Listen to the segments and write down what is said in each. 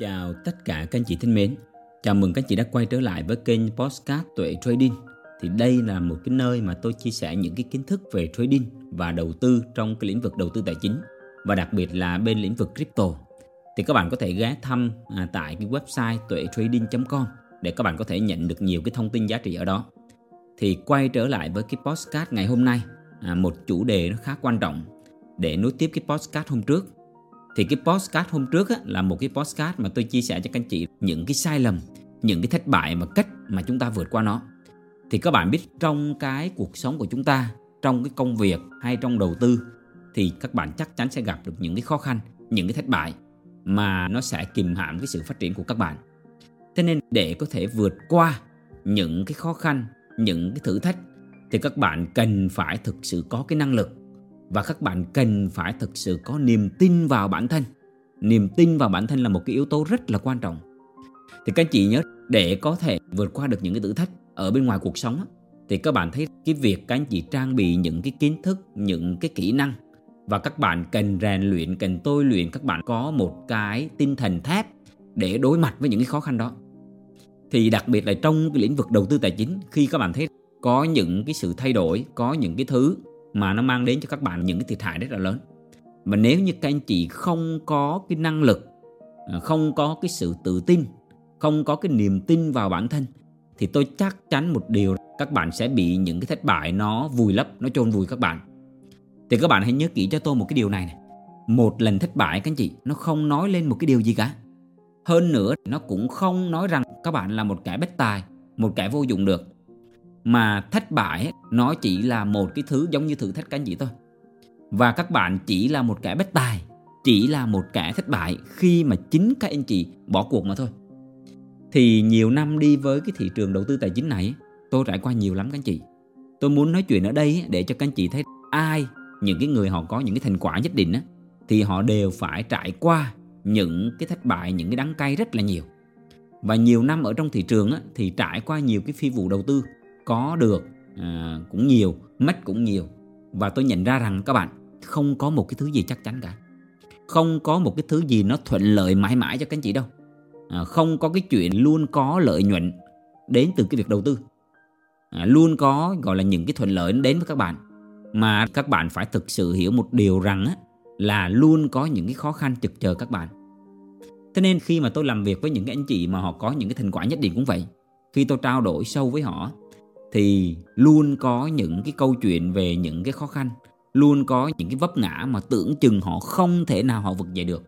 Chào tất cả các anh chị thân mến. Chào mừng các anh chị đã quay trở lại với kênh Postcard Tuệ Trading. Thì đây là một cái nơi mà tôi chia sẻ những cái kiến thức về trading và đầu tư trong cái lĩnh vực đầu tư tài chính và đặc biệt là bên lĩnh vực crypto. Thì các bạn có thể ghé thăm à, tại cái website tuetrading.com để các bạn có thể nhận được nhiều cái thông tin giá trị ở đó. Thì quay trở lại với cái postcard ngày hôm nay, à, một chủ đề nó khá quan trọng để nối tiếp cái postcard hôm trước thì cái postcard hôm trước á, là một cái postcard mà tôi chia sẻ cho các anh chị những cái sai lầm những cái thất bại mà cách mà chúng ta vượt qua nó. Thì các bạn biết trong cái cuộc sống của chúng ta trong cái công việc hay trong đầu tư thì các bạn chắc chắn sẽ gặp được những cái khó khăn những cái thất bại mà nó sẽ kìm hãm cái sự phát triển của các bạn. Thế nên để có thể vượt qua những cái khó khăn những cái thử thách thì các bạn cần phải thực sự có cái năng lực và các bạn cần phải thực sự có niềm tin vào bản thân. Niềm tin vào bản thân là một cái yếu tố rất là quan trọng. Thì các anh chị nhớ, để có thể vượt qua được những cái thử thách ở bên ngoài cuộc sống thì các bạn thấy cái việc các anh chị trang bị những cái kiến thức, những cái kỹ năng. Và các bạn cần rèn luyện, cần tôi luyện, các bạn có một cái tinh thần thép để đối mặt với những cái khó khăn đó. Thì đặc biệt là trong cái lĩnh vực đầu tư tài chính, khi các bạn thấy có những cái sự thay đổi, có những cái thứ mà nó mang đến cho các bạn những cái thiệt hại rất là lớn. Và nếu như các anh chị không có cái năng lực à, không có cái sự tự tin, không có cái niềm tin vào bản thân, thì tôi chắc chắn một điều, các bạn sẽ bị những cái thất bại nó vùi lấp, nó chôn vùi các bạn. Thì các bạn hãy nhớ kỹ cho tôi một cái điều này này. Một lần thất bại, các anh chị, nó không nói lên một cái điều gì cả. Hơn nữa, nó cũng không nói rằng các bạn là một kẻ bất tài, một kẻ vô dụng được mà thất bại nó chỉ là một cái thứ giống như thử thách các anh chị thôi. Và các bạn chỉ là một kẻ bất tài chỉ là một kẻ thất bại khi mà chính các anh chị bỏ cuộc mà thôi. Thì nhiều năm đi với cái thị trường đầu tư tài chính này tôi trải qua nhiều lắm các anh chị. Tôi muốn nói chuyện ở đây để cho các anh chị thấy ai những cái người họ có những cái thành quả nhất định á thì họ đều phải trải qua những cái thất bại những cái đắng cay rất là nhiều. Và nhiều năm ở trong thị trường á, thì trải qua nhiều cái phi vụ đầu tư có được à, cũng nhiều mất cũng nhiều. Và tôi nhận ra rằng các bạn không có một cái thứ gì chắc chắn cả. Không có một cái thứ gì nó thuận lợi mãi mãi cho các anh chị đâu. À, không có cái chuyện luôn có lợi nhuận đến từ cái việc đầu tư. À, luôn có gọi là những cái thuận lợi đến với các bạn. Mà các bạn phải thực sự hiểu một điều rằng á, là luôn có những cái khó khăn trực chờ các bạn. Thế nên khi mà tôi làm việc với những cái anh chị mà họ có những cái thành quả nhất định cũng vậy khi tôi trao đổi sâu với họ thì luôn có những cái câu chuyện về những cái khó khăn, luôn có những cái vấp ngã mà tưởng chừng họ không thể nào họ vực dậy được.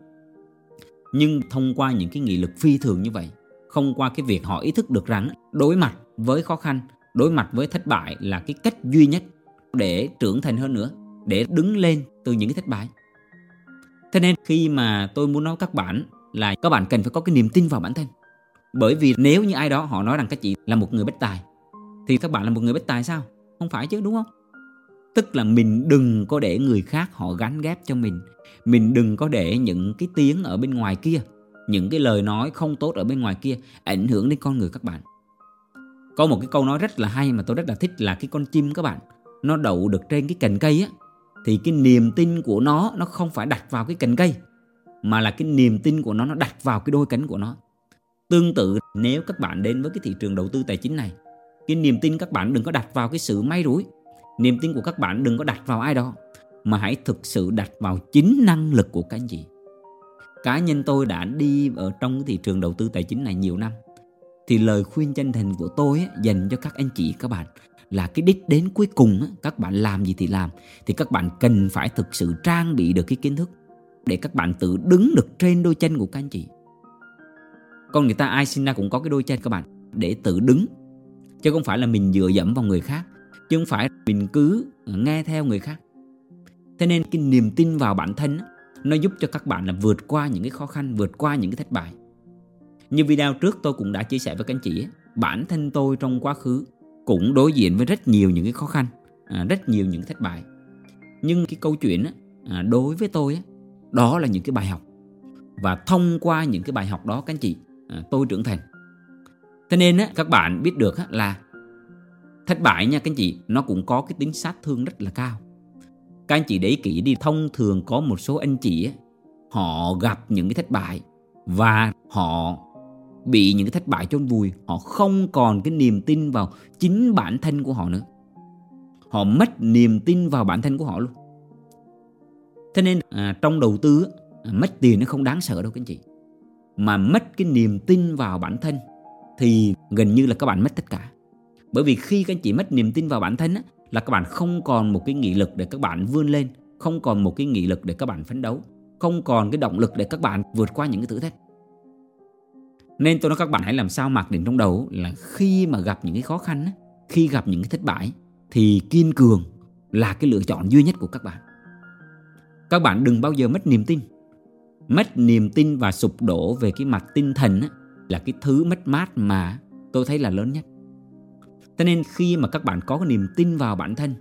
Nhưng thông qua những cái nghị lực phi thường như vậy, không qua cái việc họ ý thức được rằng đối mặt với khó khăn, đối mặt với thất bại là cái cách duy nhất để trưởng thành hơn nữa, để đứng lên từ những cái thất bại. Thế nên khi mà tôi muốn nói các bạn là các bạn cần phải có cái niềm tin vào bản thân. Bởi vì nếu như ai đó họ nói rằng các chị là một người bất tài thì các bạn là một người bất tài sao? Không phải chứ, đúng không? Tức là mình đừng có để người khác họ gánh ghép cho mình. Mình đừng có để những cái tiếng ở bên ngoài kia, những cái lời nói không tốt ở bên ngoài kia ảnh hưởng đến con người các bạn. Có một cái câu nói rất là hay mà tôi rất là thích là cái con chim các bạn, nó đậu được trên cái cành cây á, thì cái niềm tin của nó nó không phải đặt vào cái cành cây, mà là cái niềm tin của nó nó đặt vào cái đôi cánh của nó. Tương tự, nếu các bạn đến với cái thị trường đầu tư tài chính này cái niềm tin các bạn đừng có đặt vào cái sự may rủi. Niềm tin của các bạn đừng có đặt vào ai đó, mà hãy thực sự đặt vào chính năng lực của các anh chị cá nhân tôi đã đi ở trong cái thị trường đầu tư tài chính này nhiều năm, thì lời khuyên chân thành của tôi dành cho các anh chị, các bạn là cái đích đến cuối cùng các bạn làm gì thì làm, thì các bạn cần phải thực sự trang bị được cái kiến thức để các bạn tự đứng được trên đôi chân của các anh chị. Con người ta, ai sinh ra cũng có cái đôi chân, các bạn, để tự đứng chứ không phải là mình dựa dẫm vào người khác, chứ không phải mình cứ nghe theo người khác. Thế nên cái niềm tin vào bản thân nó giúp cho các bạn là vượt qua những cái khó khăn, vượt qua những cái thất bại. Như video trước tôi cũng đã chia sẻ với các anh chị bản thân tôi trong quá khứ cũng đối diện với rất nhiều những cái khó khăn à, rất nhiều những thất bại. Nhưng cái câu chuyện à, đối với tôi đó là những cái bài học. Và thông qua những cái bài học đó, các anh chị à, tôi trưởng thành. Thế nên á, các bạn biết được á, là thất bại nha các anh chị nó cũng có cái tính sát thương rất là cao. Các anh chị để ý kỹ đi thông thường có một số anh chị á, họ gặp những cái thất bại và họ bị những cái thất bại chôn vùi họ không còn cái niềm tin vào chính bản thân của họ nữa. Họ mất niềm tin vào bản thân của họ luôn. Thế nên à, trong đầu tư à, mất tiền nó không đáng sợ đâu các anh chị mà mất cái niềm tin vào bản thân thì gần như là các bạn mất tất cả. Bởi vì khi các anh chị mất niềm tin vào bản thân á, là các bạn không còn một cái nghị lực để các bạn vươn lên không còn một cái nghị lực để các bạn phấn đấu không còn cái động lực để các bạn vượt qua những cái thử thách. Nên tôi nói các bạn hãy làm sao mặc định trong đầu là khi mà gặp những cái khó khăn khi gặp những cái thất bại thì kiên cường là cái lựa chọn duy nhất của các bạn. Các bạn đừng bao giờ mất niềm tin. Mất niềm tin và sụp đổ về cái mặt tinh thần á là cái thứ mất mát mà tôi thấy là lớn nhất cho nên khi mà các bạn có cái niềm tin vào bản thân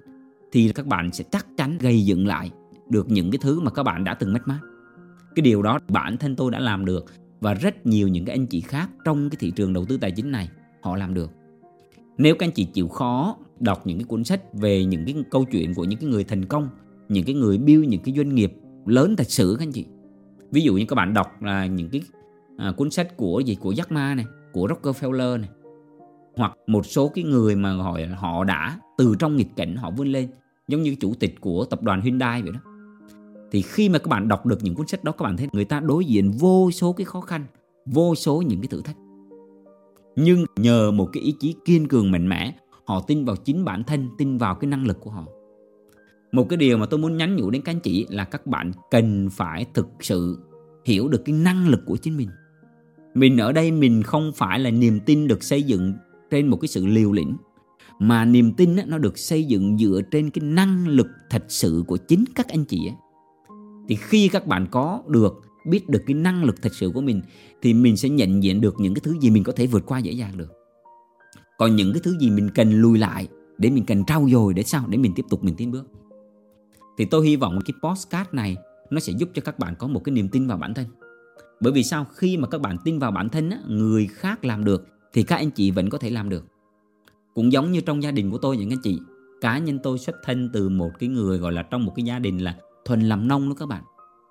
thì các bạn sẽ chắc chắn gây dựng lại được những cái thứ mà các bạn đã từng mất mát. Cái điều đó bản thân tôi đã làm được và rất nhiều những cái anh chị khác trong cái thị trường đầu tư tài chính này họ làm được. Nếu các anh chị chịu khó đọc những cái cuốn sách về những cái câu chuyện của những cái người thành công, những cái người build những cái doanh nghiệp lớn thật sự các anh chị. Ví dụ như các bạn đọc là những cái à, cuốn sách của gì của Jack Ma này, của Rockefeller này, hoặc một số cái người mà họ họ đã từ trong nghịch cảnh họ vươn lên giống như chủ tịch của tập đoàn Hyundai vậy đó. Thì khi mà các bạn đọc được những cuốn sách đó các bạn thấy người ta đối diện vô số cái khó khăn vô số những cái thử thách. Nhưng nhờ một cái ý chí kiên cường mạnh mẽ họ tin vào chính bản thân tin vào cái năng lực của họ. Một cái điều mà tôi muốn nhắn nhủ đến các anh chị là các bạn cần phải thực sự hiểu được cái năng lực của chính mình mình ở đây mình không phải là niềm tin được xây dựng trên một cái sự liều lĩnh, mà niềm tin nó được xây dựng dựa trên cái năng lực thật sự của chính các anh chị ấy. thì khi các bạn có được, biết được cái năng lực thật sự của mình, thì mình sẽ nhận diện được những cái thứ gì mình có thể vượt qua dễ dàng được. Còn những cái thứ gì mình cần lùi lại để mình cần trau dồi để sao? Để mình tiếp tục mình tiến bước. Thì tôi hy vọng cái postcard này nó sẽ giúp cho các bạn có một cái niềm tin vào bản thân bởi vì sao? Khi mà các bạn tin vào bản thân người khác làm được thì các anh chị vẫn có thể làm được. Cũng giống như trong gia đình của tôi những anh chị. Cá nhân tôi xuất thân từ một cái người gọi là trong một cái gia đình là thuần làm nông đó các bạn.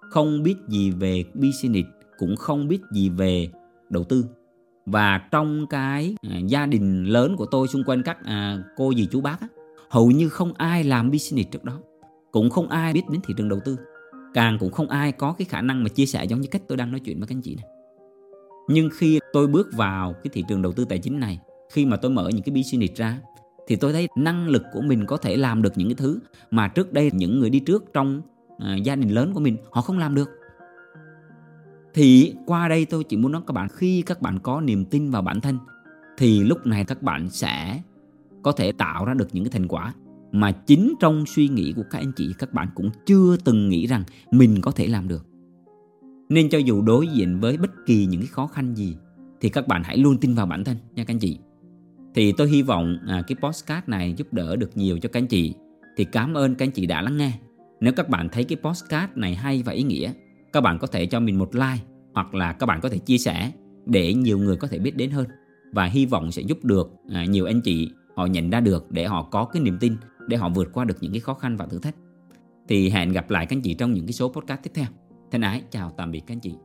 Không biết gì về business cũng không biết gì về đầu tư. Và trong cái à, gia đình lớn của tôi xung quanh các à, cô dì chú bác á, hầu như không ai làm business trước đó. Cũng không ai biết đến thị trường đầu tư càng cũng không ai có cái khả năng mà chia sẻ giống như cách tôi đang nói chuyện với các anh chị này. Nhưng khi tôi bước vào cái thị trường đầu tư tài chính này khi mà tôi mở những cái business ra thì tôi thấy năng lực của mình có thể làm được những cái thứ mà trước đây những người đi trước trong à, gia đình lớn của mình họ không làm được. Thì qua đây tôi chỉ muốn nói các bạn khi các bạn có niềm tin vào bản thân thì lúc này các bạn sẽ có thể tạo ra được những cái thành quả mà chính trong suy nghĩ của các anh chị các bạn cũng chưa từng nghĩ rằng mình có thể làm được. Nên cho dù đối diện với bất kỳ những cái khó khăn gì thì các bạn hãy luôn tin vào bản thân nha các anh chị. Thì tôi hy vọng à, cái postcard này giúp đỡ được nhiều cho các anh chị. Thì cảm ơn các anh chị đã lắng nghe. Nếu các bạn thấy cái postcard này hay và ý nghĩa các bạn có thể cho mình một like hoặc là các bạn có thể chia sẻ để nhiều người có thể biết đến hơn. Và hy vọng sẽ giúp được à, nhiều anh chị họ nhận ra được để họ có cái niềm tin để họ vượt qua được những cái khó khăn và thử thách. Thì hẹn gặp lại các anh chị trong những cái số podcast tiếp theo. Thân ái, chào tạm biệt các anh chị.